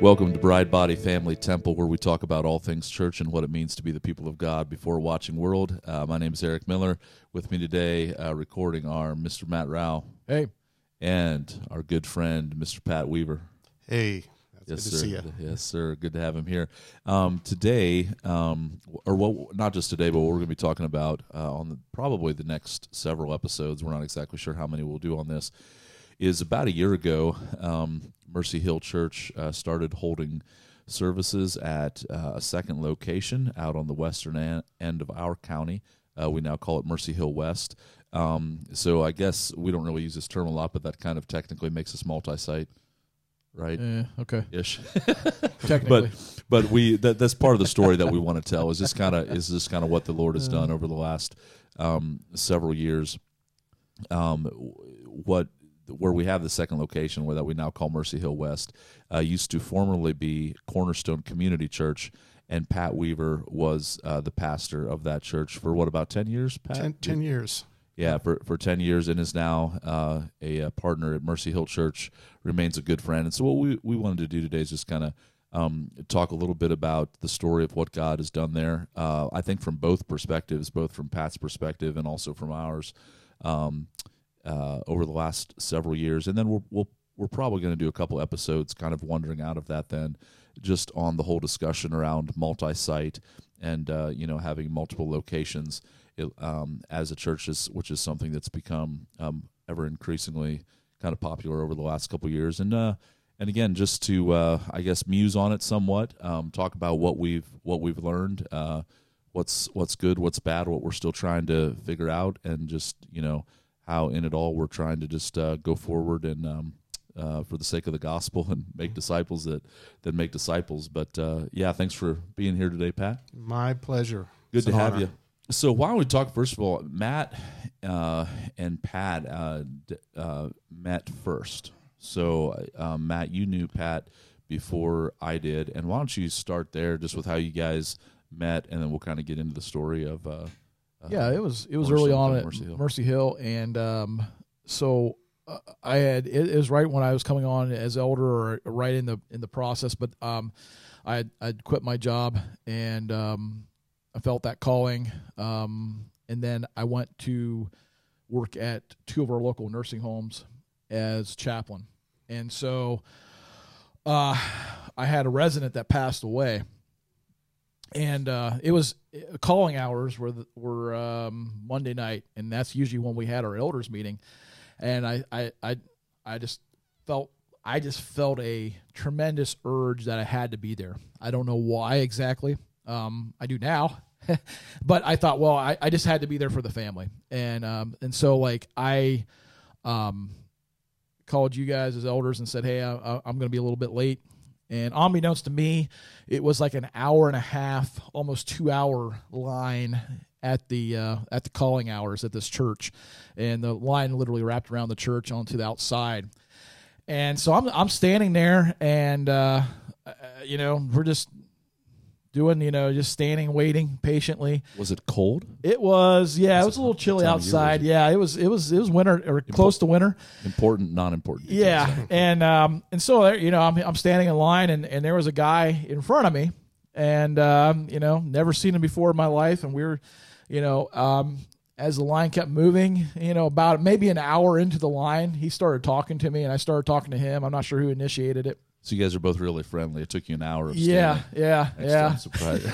Welcome to Bride Body Family Temple, where we talk about all things church and what it means to be the people of God before watching world. Uh, my name is Erik Miller. With me today, uh, recording are Mr. Matt Rowe Hey, and our good friend, Mr. Pat Weaver. Hey, Yes, good sir. see you. Yes, sir. Good to have him here. Um, today, um, or what? Not just today, but what we're going to be talking about uh, on the, probably the next several episodes. We're not exactly sure how many we'll do on this. Is about a year ago, um, Mercy Hill Church uh, started holding services at uh, a second location out on the western an- end of our county. Uh, we now call it Mercy Hill West. Um, so I guess we don't really use this term a lot, but that kind of technically makes us multi-site, right? eh, okay. Ish. Technically, but but we that, that's part of the story that we want to tell is this kind of is this kind of what the Lord has done over the last um, several years. Um, what where we have the second location where that we now call Mercy Hill West uh, used to formerly be Cornerstone Community Church, and Pat Weaver was uh, the pastor of that church for what about ten years? Pat, Ten, ten years. Yeah, for, for 10 years and is now uh, a, uh partner at Mercy Hill Church, remains a good friend. And so, what we, we wanted to do today is just kind of um, talk a little bit about the story of what God has done there. Uh, I think from both perspectives, both from Pat's perspective and also from ours, um, uh, over the last several years. And then we'll, we'll, we're probably going to do a couple episodes kind of wandering out of that then just on the whole discussion around multi-site and uh, you know having multiple locations um, as a church is which is something that's become um, ever increasingly kind of popular over the last couple of years and uh, and again just to uh, I guess muse on it somewhat um, talk about what we've what we've learned uh, what's what's good what's bad what we're still trying to figure out and just you know how in it all we're trying to just uh, go forward and um, uh, for the sake of the gospel and make disciples that that make disciples. But uh, yeah, thanks for being here today, Pat. My pleasure. Good It's to have honor. you. So why don't we talk first of all, Matt uh, and Pat uh, d- uh, met first. So uh, Matt, you knew Pat before I did, and why don't you start there, just with how you guys met, and then we'll kind of get into the story of. Uh, uh, yeah, it was it was early on at Mercy Mercy Hill. Hill, and um, so I had it, it was right when I was coming on as elder, or right in the in the process. But um, I had, I'd quit my job, and um, I felt that calling, um, and then I went to work at two of our local nursing homes as chaplain, and so uh, I had a resident that passed away and uh, it was calling hours were were um, Monday night, and that's usually when we had our elders meeting. And I I I, I just felt I just felt a tremendous urge that I had to be there. I don't know why exactly. Um, I do now, but I thought, well, I, I just had to be there for the family, and um, and so like I um, called you guys as elders and said, hey, I, I'm going to be a little bit late. And unbeknownst to me, it was like an hour and a half, almost two hour line at the uh, at the calling hours at this church, and the line literally wrapped around the church onto the outside. And so I'm I'm standing there, and uh, uh, you know we're just doing you know just standing waiting patiently. was it cold? It was yeah, it was a little chilly outside. it? Yeah, it was it was it was winter or close to winter. Important, non-important. Yeah, and um, and so there, you know, I'm I'm standing in line, and and there was a guy in front of me, and um, you know, never seen him before in my life, and we were, you know, um, as the line kept moving, you know, about maybe an hour into the line, he started talking to me, and I started talking to him. I'm not sure who initiated it. So you guys are both really friendly. It took you an hour. Of Yeah, standing yeah, yeah. Surprise.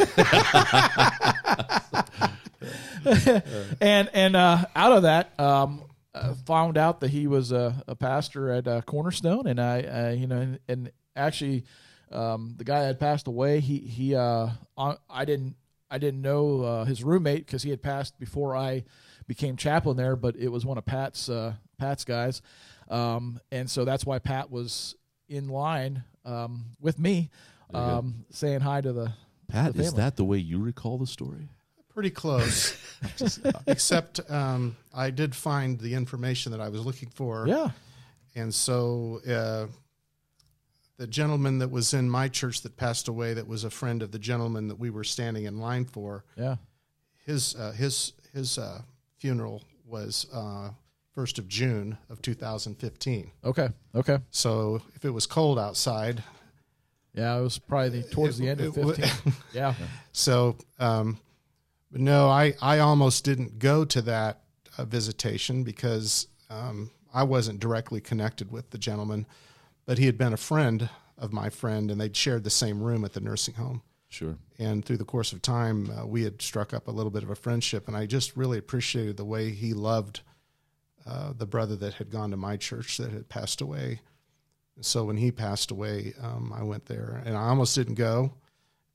and and uh, out of that, um, uh, found out that he was a, a pastor at uh, Cornerstone, and I, uh, you know, and, and actually, um, the guy that had passed away, he he, uh, I didn't I didn't know uh, his roommate because he had passed before I became chaplain there, but it was one of Pat's uh, Pat's guys, um, and so that's why Pat was in line um, with me, There you go. um, saying hi to the. Pat, The is family. that the way you recall the story? Pretty close. Except um, I did find the information that I was looking for. Yeah, And so uh, the gentleman that was in my church that passed away, that was a friend of the gentleman that we were standing in line for, yeah, his uh, his his uh, funeral was uh, first of June of 2015. Okay. Okay. So if it was cold outside, Yeah, it was probably the, towards It- the end of it wa- 15. yeah. So, um, but no, I, I almost didn't go to that uh, visitation because um, I wasn't directly connected with the gentleman, but he had been a friend of my friend and they'd shared the same room at the nursing home. Sure. And through the course of time, uh, we had struck up a little bit of a friendship, and I just really appreciated the way he loved uh, the brother that had gone to my church that had passed away. So when he passed away, um, I went there, and I almost didn't go.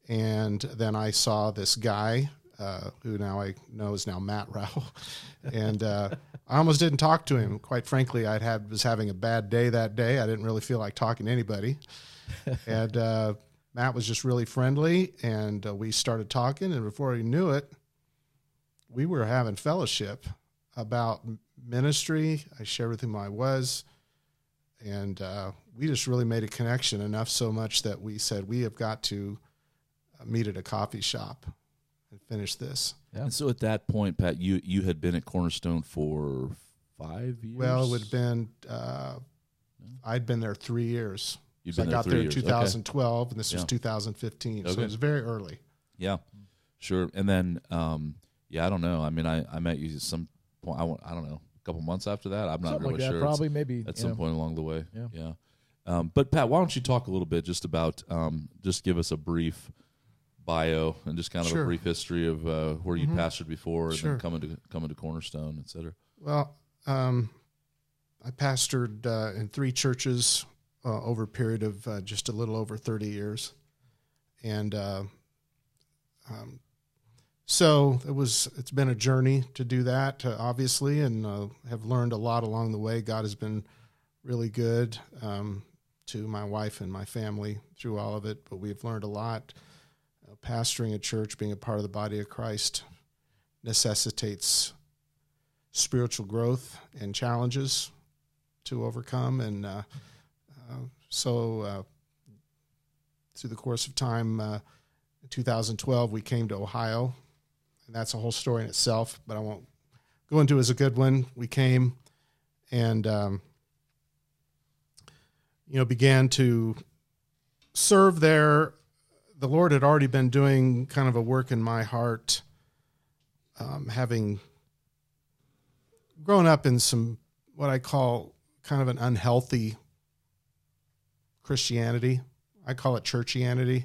And then I saw this guy uh, who now I know is now Matt Rowe, and uh, I almost didn't talk to him. Quite frankly, I'd had was having a bad day that day. I didn't really feel like talking to anybody, and uh, Matt was just really friendly, and uh, we started talking. And before he knew it, we were having fellowship about ministry. I shared with him who I was, and uh, we just really made a connection enough so much that we said we have got to uh, meet at a coffee shop and finish this. Yeah. And so at that point, Pat, you you had been at Cornerstone for five years. Well, it would have been uh, I'd been there three years. You've So been I got three there in years. Okay. 2012, and this was Yeah. 2015, so it was very early. Yeah, sure. And then, um, yeah, I don't know. I mean, I, I met you at some point. I, won't- I don't know, a couple months after that. I'm not Something really like that. sure. It's- Probably maybe. at some know. point along the way. Yeah. Yeah. Um, but Pat, why don't you talk a little bit just about um, just give us a brief bio and just kind of a brief history of uh, where you Mhm. pastored before and Sure. then coming to coming to Cornerstone, et cetera. Well, um, I pastored uh, in three churches uh, over a period of uh, just a little over 30 years. And uh, um, so it was, it's been a journey to do that, uh, obviously, and uh, have learned a lot along the way. God has been really good um, to my wife and my family through all of it, but we've learned a lot. Uh, pastoring a church, being a part of the body of Christ, necessitates spiritual growth and challenges to overcome. And uh, uh, so, uh, through the course of time, uh, in 2012, we came to Ohio, and that's a whole story in itself, but I won't go into it as a good one. We came and, um, you know, began to serve there. The Lord had already been doing kind of a work in my heart, um, having grown up in some what I call kind of an unhealthy Christianity. I call it churchianity.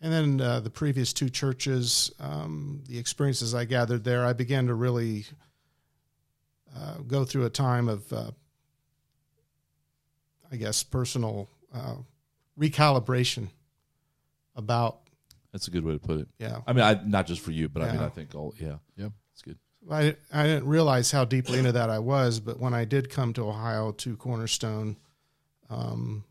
And then uh, the previous two churches, um, the experiences I gathered there, I began to really uh, go through a time of, uh, I guess, personal uh, recalibration about, That's a good way to put it. yeah, I mean, I not just for you, but I mean, I think all. Yeah. Yeah. It's good. I, I didn't realize how deeply into that I was, but when I did come to Ohio to Cornerstone, um,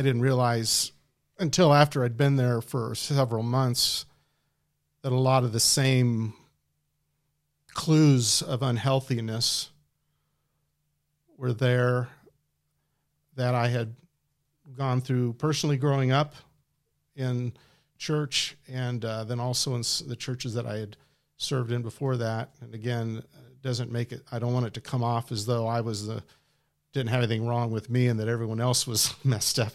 I didn't realize until after I'd been there for several months that a lot of the same clues of unhealthiness were there that I had gone through personally growing up in church and uh, then also in the churches that I had served in before that. And again, it doesn't make it, I don't want it to come off as though I was the, didn't have anything wrong with me and that everyone else was messed up.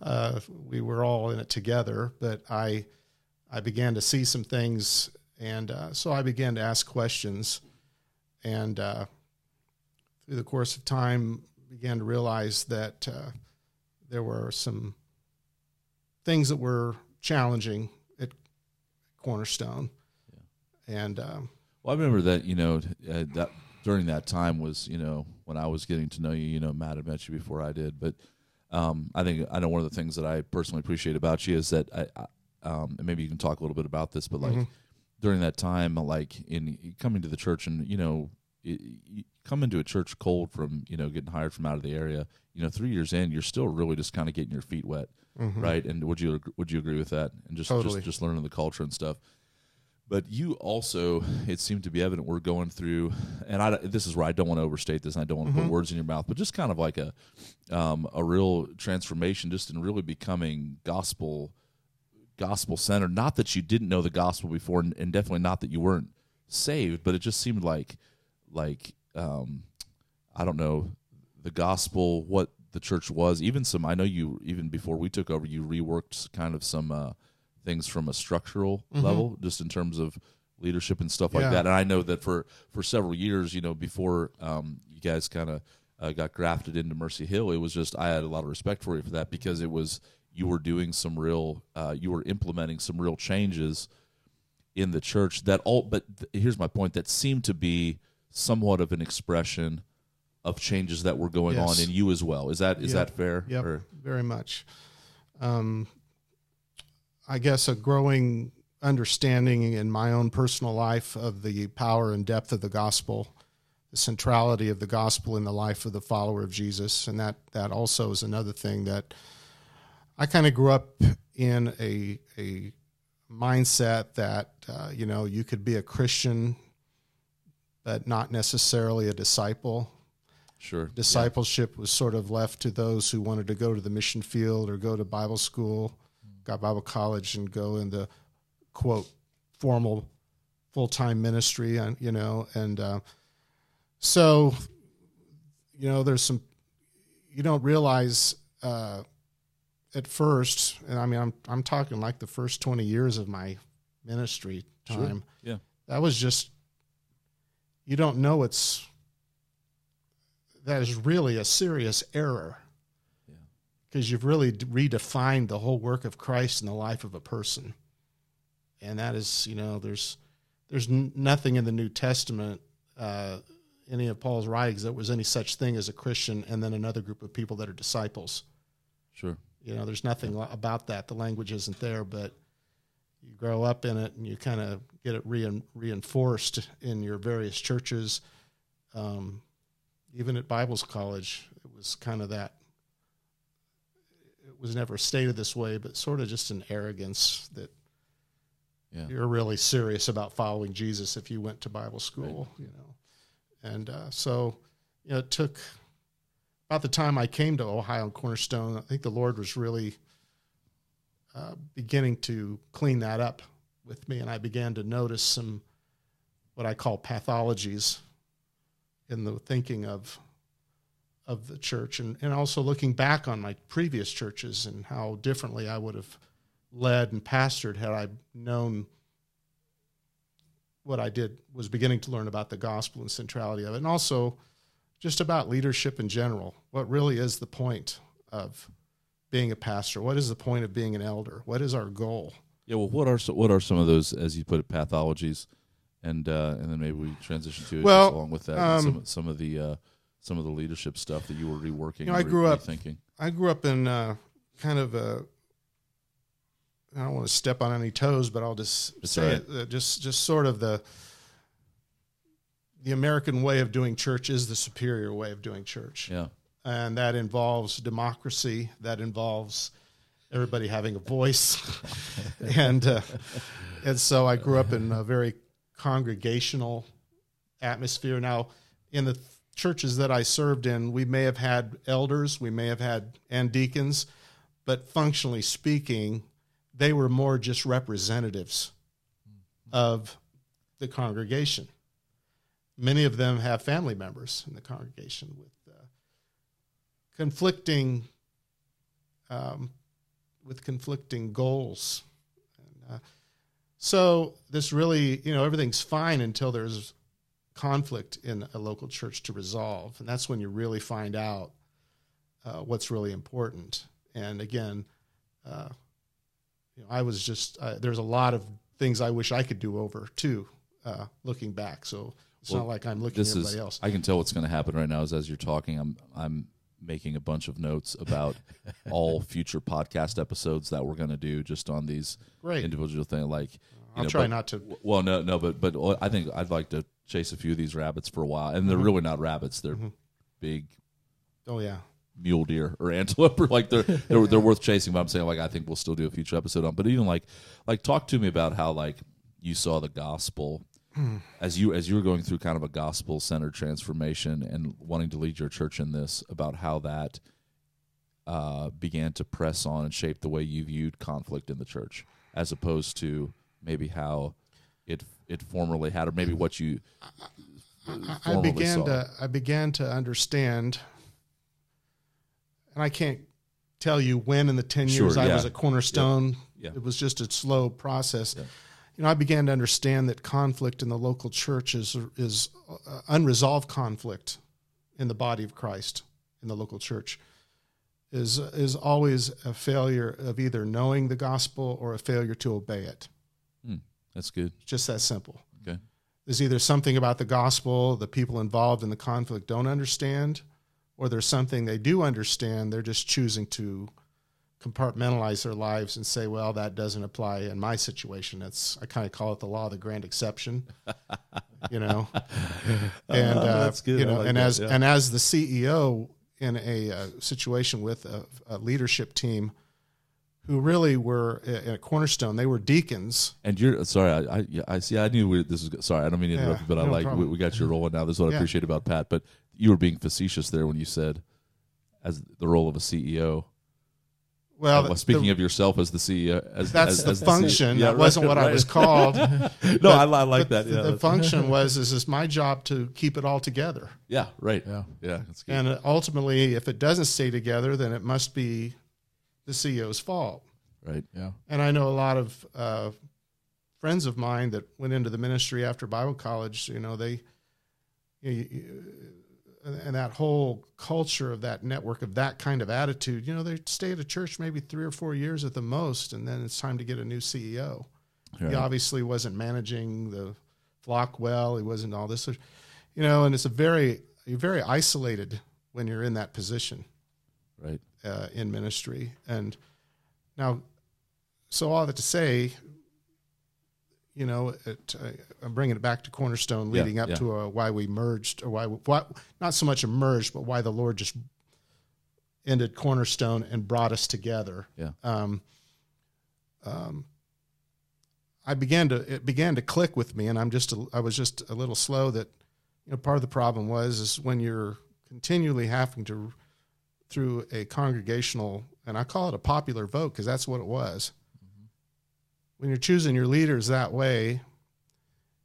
Uh, we were all in it together, but I, I began to see some things. And uh, so I began to ask questions and uh, through the course of time began to realize that uh, there were some things that were challenging at Cornerstone. And um, Well, I remember that you know uh, that during that time was you know when I was getting to know you. You know, Matt had met you before I did, but um, I think I know one of the things that I personally appreciate about you is that I, I um, and maybe you can talk a little bit about this, but like Mhm. during that time, like in coming to the church and you know. It, you come into a church cold from you know getting hired from out of the area you know three years in you're still really just kind of getting your feet wet mhm. right? And would you would you agree with that? And just Totally. just just learning the culture and stuff. But you also, it seemed to be evident we're going through, and I this is where I don't want to overstate this, and I don't want to Mhm. put words in your mouth, but just kind of like a um, a real transformation, just in really becoming gospel gospel centered. Not that you didn't know the gospel before, and, and definitely not that you weren't saved, but it just seemed like like um, I don't know the gospel, what the church was. Even some, I know you even before we took over, you reworked kind of some uh, things from a structural level, just in terms of leadership and stuff like Mm-hmm. Yeah. that. And I know that for for several years, you know, before um, you guys kind of uh, got grafted into Mercy Hill, it was just I had a lot of respect for you for that because it was you were doing some real, uh, you were implementing some real changes in the church that all. But th- here's my point: that seemed to be somewhat of an expression of changes that were going Yes. on in you as well. Is that is Yep. that fair? Or- very much. Um, I guess a growing understanding in my own personal life of the power and depth of the gospel, the centrality of the gospel in the life of the follower of Jesus, and that that also is another thing that I kind of grew up in a a mindset that uh, you know you could be a Christian, but not necessarily a disciple. Sure. discipleship was sort of left to those who wanted to go to the mission field or go to Bible school, got Bible college, and go in the quote formal full time ministry. And you know, and uh, so you know, there's some you don't realize uh, at first, and I mean, I'm I'm talking like the first 20 years of my ministry Sure. time. Yeah. That was just you don't know it's that is really a serious error. Because you've really redefined the whole work of Christ in the life of a person, and that is, you know, there's there's nothing in the New Testament, uh, any of Paul's writings, that was any such thing as a Christian and then another group of people that are disciples. Sure. You know, there's nothing about that. The language isn't there, but you grow up in it and you kind of get it rein, reinforced in your various churches. Um, even at Bible's college, it was kind of that. Was never stated this way, but sort of just an arrogance that Yeah. you're really serious about following Jesus if you went to Bible school, you know. And uh, so, you know, it took about the time I came to Ohio and Cornerstone, I think the Lord was really uh, beginning to clean that up with me, and I began to notice some what I call pathologies in the thinking of of the church, and, and also looking back on my previous churches and how differently I would have led and pastored had I known what I did was beginning to learn about the gospel and centrality of it, and also just about leadership in general. What really is the point of being a pastor? What is the point of being an elder? What is our goal? Yeah. Well, what are so, what are some of those, as you put it, pathologies, and uh, and then maybe we transition to it Well, along with that um, some some of the uh, some of the leadership stuff that you were reworking. You know, I grew up- thinking. I grew up in uh, kind of a. I don't want to step on any toes, but I'll just It's say all it. Uh, just just sort of the the American way of doing church is the superior way of doing church, Yeah. and that involves democracy. That involves everybody having a voice, and uh, and so I grew up in a very congregational atmosphere. Now, in the churches that I served in, we may have had elders, we may have had and deacons, but functionally speaking, they were more just representatives of the congregation. Many of them have family members in the congregation with uh, conflicting um, with conflicting goals. And, uh, so this really, you know, everything's fine until there's conflict in a local church to resolve, and that's when you really find out uh, what's really important. And again, uh, you know, I was just uh, there's a lot of things I wish I could do over too, uh, looking back. So it's Well, not like I'm looking at everybody is. else. I can tell what's going to happen right now. Is as you're talking, I'm I'm making a bunch of notes about all future podcast episodes that we're going to do just on these Great. individual things. Like, I'll know, try but- not to. Well, no, no, but but I think I'd like to chase a few of these rabbits for a while, and they're Mm-hmm. really not rabbits; they're big Oh yeah. mule deer or antelope, or like they're they're they're worth chasing. But I'm saying like I think we'll still do a future episode on. But even like like talk to me about how like you saw the gospel as you as you were going through kind of a gospel centered transformation and wanting to lead your church in this about how that uh, began to press on and shape the way you viewed conflict in the church, as opposed to maybe how it it formerly had, or maybe what you I, I began saw. to I began to understand, and I can't tell you when in the ten Sure, years I was a cornerstone. Yeah. It was just a slow process. Yeah. You know, I began to understand that conflict in the local church is is uh, unresolved conflict in the body of Christ in the local church is is always a failure of either knowing the gospel or a failure to obey it. That's good. It's just that simple. Okay. There's either something about the gospel the people involved in the conflict don't understand, or there's something they do understand. They're just choosing to compartmentalize their lives and say, "Well, that doesn't apply in my situation." That's I kind of call it the law of the grand exception. you know, and Oh, uh, that's good. you know, like and that, as yeah. and as the CEO in a uh, situation with a, a leadership team who really were a, a cornerstone, they were deacons. And you're sorry, I I, I see. I knew we, this was sorry. I don't mean to interrupt, you, but I no like we, we got you rolling now. This is what I appreciate about Pat. But you were being facetious there when you said as the role of a CEO. Well, Well, speaking the- of yourself as the CEO, as that's as, the as CEO. function. Yeah, that wasn't right, what I was called. no, I, I like that. Yeah, the, the function was is it's my job to keep it all together. yeah, right. Yeah. yeah. And ultimately, if it doesn't stay together, then it must be the CEO's fault. right. Yeah. And I know a lot of uh, friends of mine that went into the ministry after Bible college. You know, they you, you- and that whole culture of that network of that kind of attitude. You know, they stay at a church maybe three or four years at the most, and then it's time to get a new CEO. He obviously wasn't managing the flock well. He wasn't all this, you know. And it's a very you're very isolated when you're in that position Right. Uh, in ministry. And now, so all that to say, you know, it, uh, I'm bringing it back to Cornerstone, Yeah, leading up yeah. to uh, why we merged, or why, why not so much emerged, but why the Lord just ended Cornerstone and brought us together. Yeah. Um, um, I began to it began to click with me, and I'm just a, I was just a little slow. That you know, part of the problem was is when you're continually having to through a congregational, and I call it a popular vote because that's what it was. When you're choosing your leaders that way,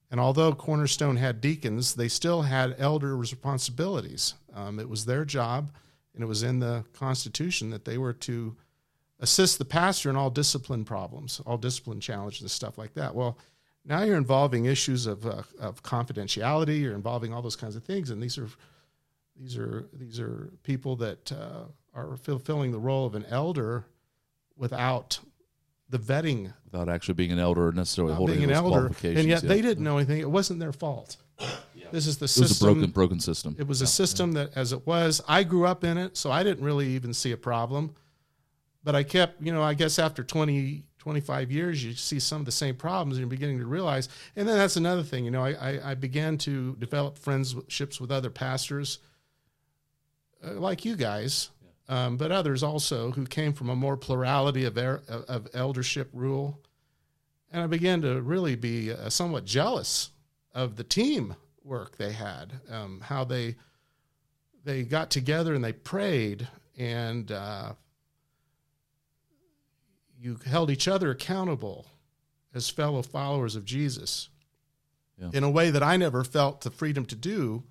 and although Cornerstone had deacons, they still had elder responsibilities. Um, it was their job, and it was in the Constitution that they were to assist the pastor in all discipline problems, all discipline challenges, and stuff like that. Well, now you're involving issues of, uh, of confidentiality. You're involving all those kinds of things, and these are these are these are people that uh, are fulfilling the role of an elder without the vetting Without actually being an elder necessarily holding being an those elder, qualifications. and yet yeah. they didn't know anything. It wasn't their fault. This is the system. It was a broken, broken system. It was a system that, as it was, I grew up in it, so I didn't really even see a problem. But I kept, you know, I guess after 20, 25 years, you see some of the same problems and you're beginning to realize. And then that's another thing, you know, I, I, I began to develop friendships with other pastors uh, like you guys, um, but others also who came from a more plurality of, er, of eldership rule. And I began to really be uh, somewhat jealous of the team work they had, um, how they they got together and they prayed, and uh, you held each other accountable as fellow followers of Jesus Yeah. in a way that I never felt the freedom to do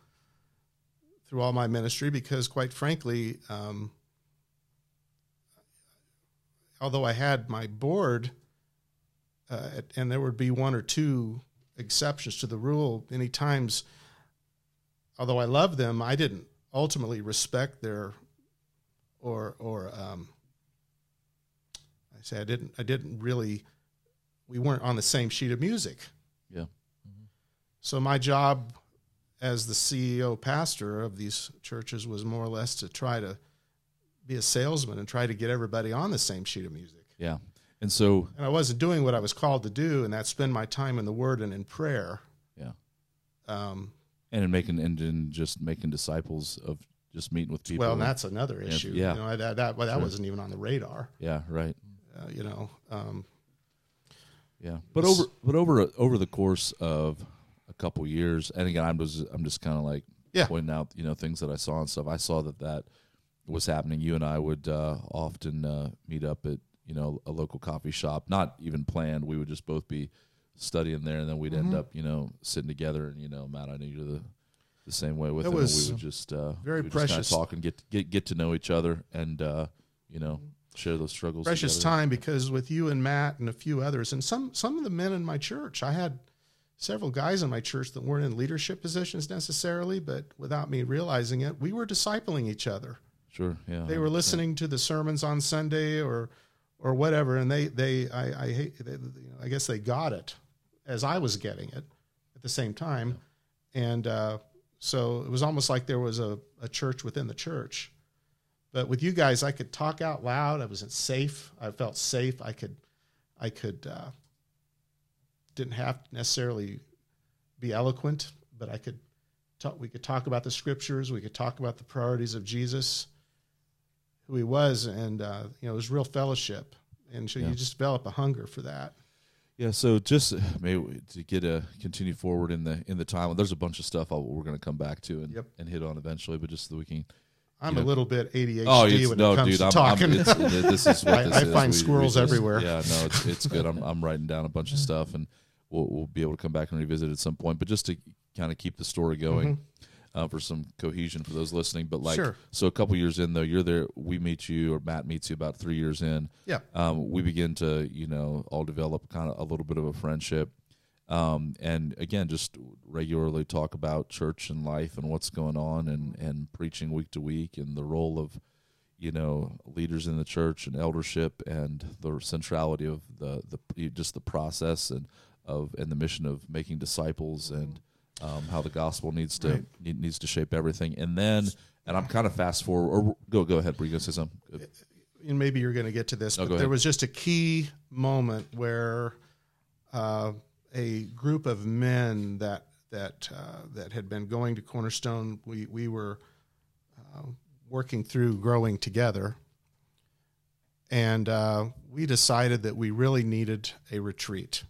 through all my ministry, because quite frankly, um, although I had my board, uh, and there would be one or two exceptions to the rule. Many times, although I loved them, I didn't ultimately respect their, or or um, I say I didn't I didn't really. We weren't on the same sheet of music. Yeah. So my job as the CEO pastor of these churches was more or less to try to be a salesman and try to get everybody on the same sheet of music. Yeah. And so, And I wasn't doing what I was called to do, and that's spend my time in the Word and in prayer. yeah. Um, And in making, and in just making disciples of just meeting with people. well, and that's another issue. yeah. You know, that that, well, that Sure. wasn't even on the radar. yeah, right. Uh, you know, um, Yeah, but over but over over the course of couple years, and again, I'm just I'm just kind of like Yeah. pointing out you know things that I saw and stuff. I saw that that was happening. You and I would uh, often uh, meet up at you know a local coffee shop, not even planned. We would just both be studying there, and then we'd end up, you know, sitting together. And you know, Matt, I knew you're the the same way with It him. was we would just uh, very we would just precious. talk and get get get to know each other, and uh, you know, share those struggles. precious together. time because with you and Matt and a few others and some some of the men in my church, I had several guys in my church that weren't in leadership positions necessarily, but without me realizing it, we were discipling each other. Sure, yeah. They were 100%. listening to the sermons on Sunday or or whatever, and they they I I hate they, you know, I guess they got it as I was getting it at the same time, and uh, so it was almost like there was a, a church within the church. But with you guys, I could talk out loud. I was safe. I felt safe. I could I could uh, didn't have to necessarily be eloquent, but I could talk. We could talk about the scriptures. We could talk about the priorities of Jesus who he was, and uh, you know, it was real fellowship, and so Yeah. you just develop a hunger for that. Yeah, so just uh, maybe to get a continue forward in the in the time. There's a bunch of stuff I'll, we're going to come back to and, Yep. and hit on eventually, but just so we can. I'm You a little bit ADHD Oh, when no, it comes dude, to I'm, talking. I'm, this is what I- this I is. find We- we squirrels just- everywhere. Yeah, no, it's it's good. I'm I'm writing down a bunch of stuff, and we'll we'll be able to come back and revisit at some point. But just to kind of keep the story going. Uh, for some cohesion for those listening, but like Mm-hmm. Sure. so, a couple years in though, you're there. We meet you, or Matt meets you about three years in. yeah, um, we begin to you know all develop kind of a little bit of a friendship um, and again just regularly talk about church and life and what's going on and and preaching week to week and the role of you know leaders in the church and eldership and the centrality of the the just the process and of and the mission of making disciples and um, how the gospel needs to Right. need, needs to shape everything and then and I'm kind of fast forward or go go ahead Bree, you gonna say something and maybe you're going to get to this, No, but there ahead. was just a key moment where uh, a group of men that that uh, that had been going to Cornerstone, we we were uh, working through growing together, and uh, we decided that we really needed a retreat.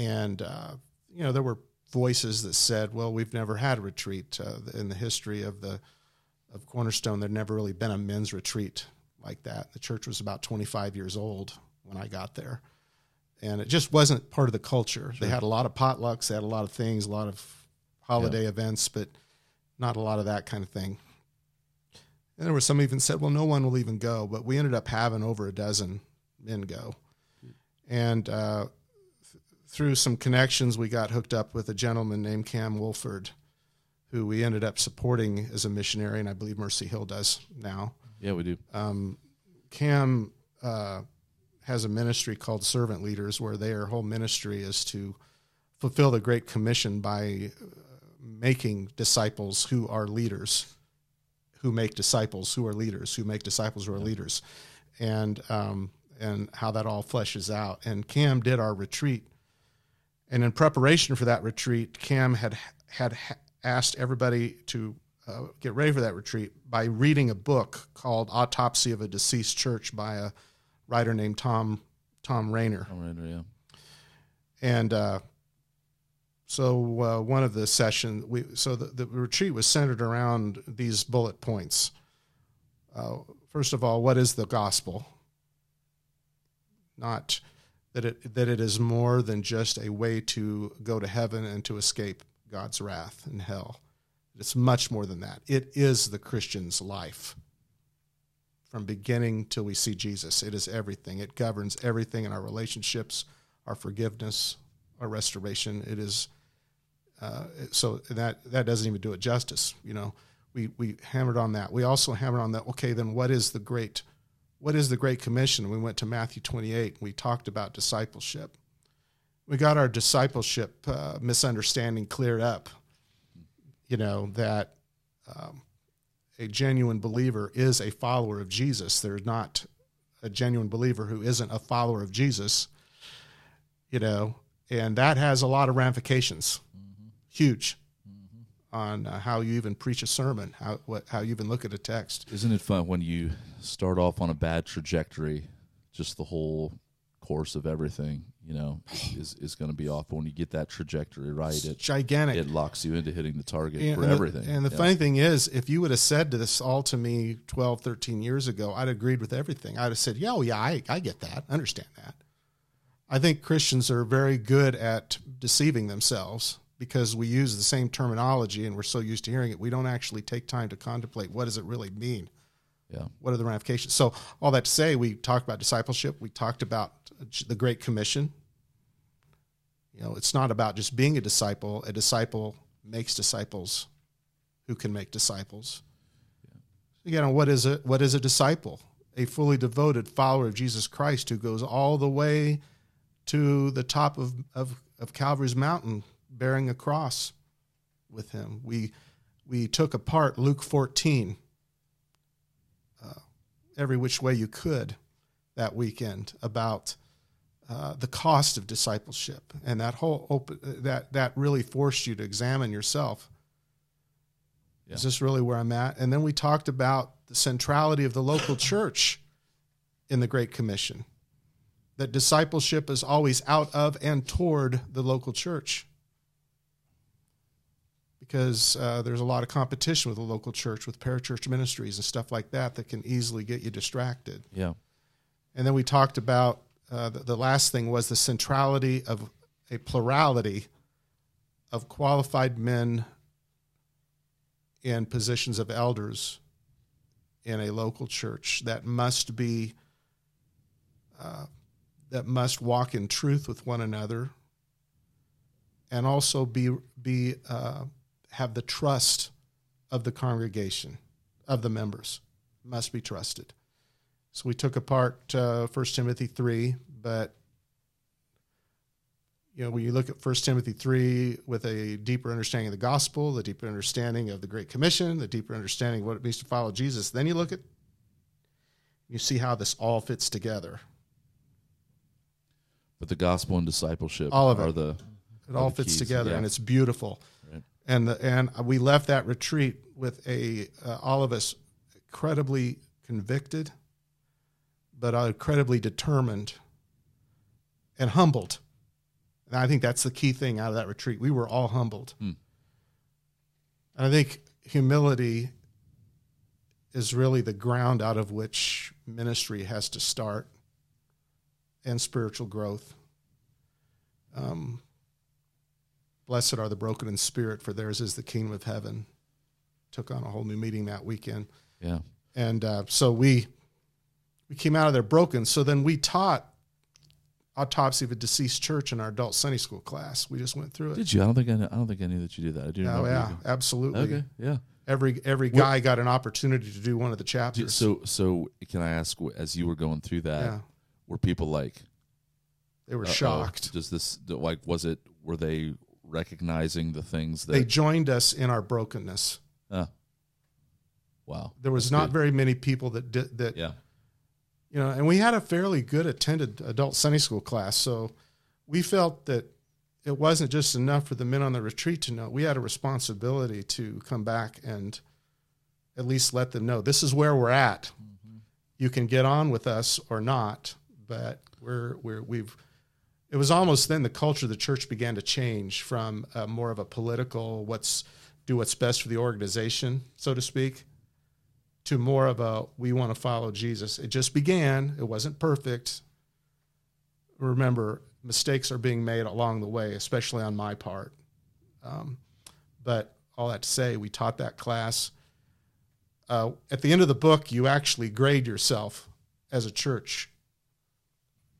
And uh, you know, there were voices that said, "Well, we've never had a retreat uh, in the history of the." of Cornerstone, there'd never really been a men's retreat like that. The church was about 25 years old when I got there. And it just wasn't part of the culture. They had a lot of potlucks, they had a lot of things, a lot of holiday events, but not a lot of that kind of thing. And there were some even said, well, no one will even go. But we ended up having over a dozen men go. And uh, through some connections, we got hooked up with a gentleman named Cam Wolford who we ended up supporting as a missionary, and I believe Mercy Hill does now. yeah we do Um, Cam uh, has a ministry called Servant Leaders, where their whole ministry is to fulfill the Great Commission by uh, making disciples who are leaders, who make disciples who are leaders, who make disciples who are leaders, and um, and how that all fleshes out. And Cam did our retreat, and in preparation for that retreat, Cam had had asked everybody to uh, get ready for that retreat by reading a book called Autopsy of a Deceased Church by a writer named Tom Thom Rainer. All right, yeah And uh, so uh, one of the sessions, we so the, the retreat was centered around these bullet points. Uh, first of all, what is the gospel? Not that it that it is more than just a way to go to heaven and to escape God's wrath and hell. It's much more than that. It is the Christian's life. From beginning till we see Jesus, it is everything. It governs everything in our relationships, our forgiveness, our restoration. It is uh, so that that doesn't even do it justice. You know, we we hammered on that. We also hammered on that. Okay, then what is the great, what is the great commission? We went to Matthew twenty eight. We talked about discipleship. We got our discipleship uh, misunderstanding cleared up. You know that um, a genuine believer is a follower of Jesus. There's not a genuine believer who isn't a follower of Jesus. You know, and that has a lot of ramifications, huge, on uh, how you even preach a sermon, how what how you even look at a text. Isn't it fun when you start off on a bad trajectory? Just the whole course of everything, you know, is is going to be off. But when you get that trajectory right, It's it gigantic. it locks you into hitting the target And- for and the- everything. and the Yeah. funny thing is, if you would have said this all to me 12, 13 years ago, I'd agreed with everything. I'd have said, yeah, oh, yeah, I, I get that. I understand that. I think Christians are very good at deceiving themselves because we use the same terminology and we're so used to hearing it. We don't actually take time to contemplate what does it really mean. Yeah. What are the ramifications? So all that to say, we talked about discipleship. We talked about the Great Commission. You know, it's not about just being a disciple. A disciple makes disciples who can make disciples. Again, what is it? What is a disciple? A fully devoted follower of Jesus Christ who goes all the way to the top of, of, of Calvary's mountain bearing a cross with him. We we took apart Luke 14 uh, every which way you could that weekend about uh, the cost of discipleship, and that whole open, that that really forced you to examine yourself. Yeah. Is this really where I'm at? And then we talked about the centrality of the local church in the Great Commission. That discipleship is always out of and toward the local church because uh, there's a lot of competition with the local church, with parachurch ministries and stuff like that, that can easily get you distracted. Yeah. And then we talked about uh, the, the last thing was the centrality of a plurality of qualified men in positions of elders in a local church that must be uh, that must walk in truth with one another and also be be uh, have the trust of the congregation of the members must be trusted so we took apart uh, 1 Timothy 3, but you know, when you look at 1 Timothy 3 with a deeper understanding of the gospel, the deeper understanding of the Great Commission, the deeper understanding of what it means to follow Jesus, then you look at, you see how this all fits together. But the gospel and discipleship all of are it. the it all fits keys, together yeah. and it's beautiful. And the, and we left that retreat with a uh, all of us incredibly convicted but incredibly determined and humbled. And I think that's the key thing out of that retreat. We were all humbled. Hmm. And I think humility is really the ground out of which ministry has to start and spiritual growth. Um, Blessed are the broken in spirit, for theirs is the kingdom of heaven. Took on a whole new meeting that weekend. Yeah. And uh, so we we came out of there broken. So then we taught autopsy of a deceased church in our adult Sunday school class. We just went through it. Did you? I don't think I, know, I don't think I knew that you did that. I do. Oh yeah, absolutely. Okay. Yeah. Every every guy got an opportunity to do one of the chapters. So so can I ask as you were going through that, yeah, were people like they were "Uh-oh, shocked. Does this like was it? Were they recognizing the things that? They joined us in our brokenness. uh, wow. There was That's not good. very many people that did that. Yeah. You know, and we had a fairly good attended adult Sunday school class, so we felt that it wasn't just enough for the men on the retreat to know. We had a responsibility to come back and at least let them know this is where we're at. You can get on with us or not, but we're we're we've. It was almost then the culture of the church began to change from uh, more of a political what's do what's best for the organization, so to speak, to more of a we want to follow Jesus. It just began. It wasn't perfect. Remember, mistakes are being made along the way, especially on my part. Um, but all that to say, we taught that class. Uh, at the end of the book, you actually grade yourself as a church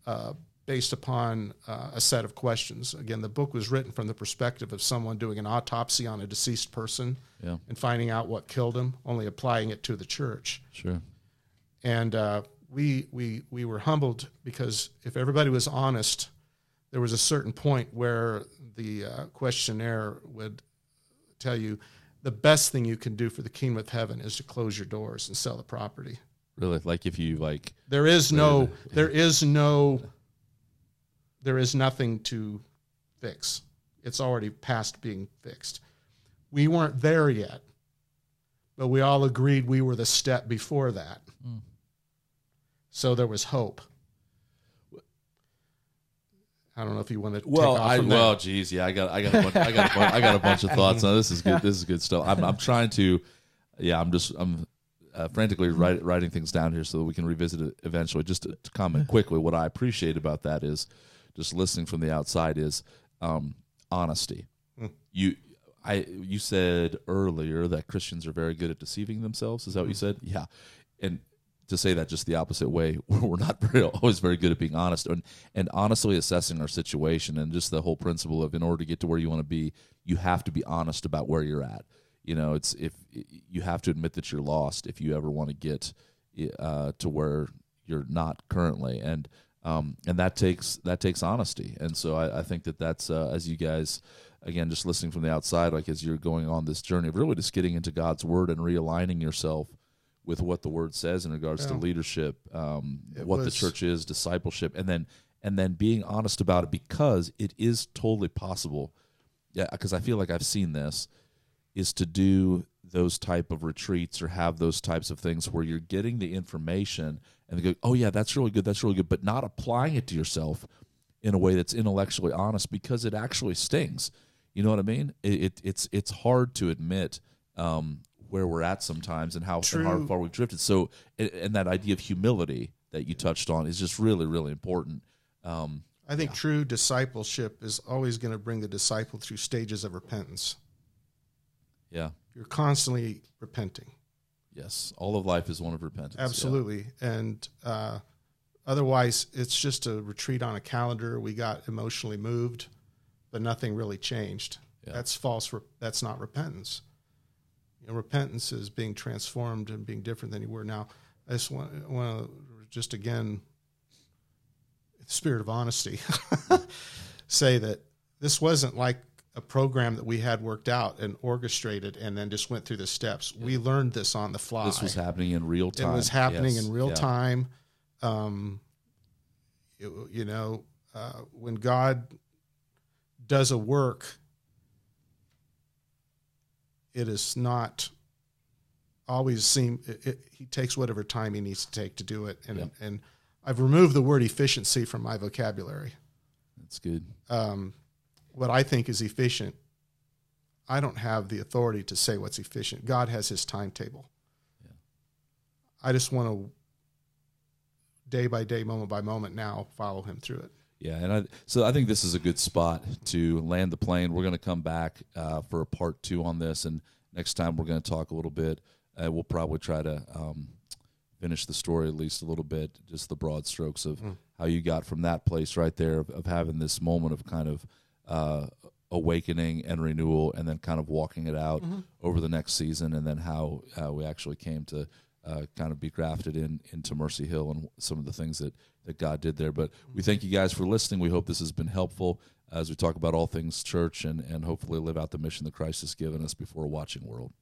uh, based upon uh, a set of questions. Again, the book was written from the perspective of someone doing an autopsy on a deceased person Yeah. and finding out what killed him, only applying it to the church. Sure. And uh, we we we were humbled because if everybody was honest, there was a certain point where the uh, questionnaire would tell you the best thing you can do for the kingdom of heaven is to close your doors and sell the property. Really, like if you like, There is no there is no there is nothing to fix. It's already past being fixed. We weren't there yet, but we all agreed we were the step before that. So there was hope. I don't know if you want to. well, take off I well, that. geez, yeah, I got, I got, a bunch, I got, a bunch, I got a bunch of thoughts. Now this is good. This is good stuff. I'm, I'm trying to, yeah, I'm just, I'm uh, frantically write, writing things down here so that we can revisit it eventually. Just to, to comment quickly, what I appreciate about that is just listening from the outside is um, honesty. Mm. You, I, you said earlier that Christians are very good at deceiving themselves. Is that what you said? Yeah, and to say that just the opposite way, we're not very, always very good at being honest and and honestly assessing our situation and just the whole principle of in order to get to where you want to be, you have to be honest about where you're at. You know, it's if you have to admit that you're lost if you ever want to get uh, to where you're not currently, and um, and that takes that takes honesty. And so I, I think that that's uh, as you guys again just listening from the outside, like as you're going on this journey of really just getting into God's word and realigning yourself with what the word says in regards to leadership, um, what the church is, discipleship, and then and then being honest about it because it is totally possible. Yeah, because I feel like I've seen this is to do those type of retreats or have those types of things where you're getting the information and they go, oh yeah, that's really good, that's really good, but not applying it to yourself in a way that's intellectually honest because it actually stings. You know what I mean? It, it it's it's hard to admit um, where we're at sometimes and how, and how far we've drifted. So, and, and that idea of humility that you touched on is just really really important. Um, I think true discipleship is always going to bring the disciple through stages of repentance. yeah. You're constantly repenting. Yes. All of life is one of repentance. yeah. Absolutely. And uh, otherwise, it's just a retreat on a calendar. We got emotionally moved, but nothing really changed. Yeah. That's false. Re- that's not repentance. You know, repentance is being transformed and being different than you were. Now, I just want, want to just again, spirit of honesty, say that this wasn't like a program that we had worked out and orchestrated and then just went through the steps. We learned this on the fly This was happening in real time. it was happening Yes. in real Yeah. time. Um, you, you know, uh, when God does a work, it is not always seem. It, it, he takes whatever time he needs to take to do it, and Yeah. and I've removed the word efficiency from my vocabulary. That's good. Um, what I think is efficient, I don't have the authority to say what's efficient. God has His timetable. Yeah. I just want to day by day, moment by moment, now follow Him through it. Yeah, and I, so I think this is a good spot to land the plane. We're going to come back uh, for a part two on this, and next time we're going to talk a little bit. Uh, we'll probably try to um, finish the story at least a little bit, just the broad strokes of Mm. how you got from that place right there of, of having this moment of kind of uh, awakening and renewal, and then kind of walking it out over the next season, and then how uh, we actually came to uh, kind of be grafted in into Mercy Hill and some of the things that that God did there. But we thank you guys for listening. We hope this has been helpful as we talk about all things church and and hopefully live out the mission that Christ has given us before a watching world.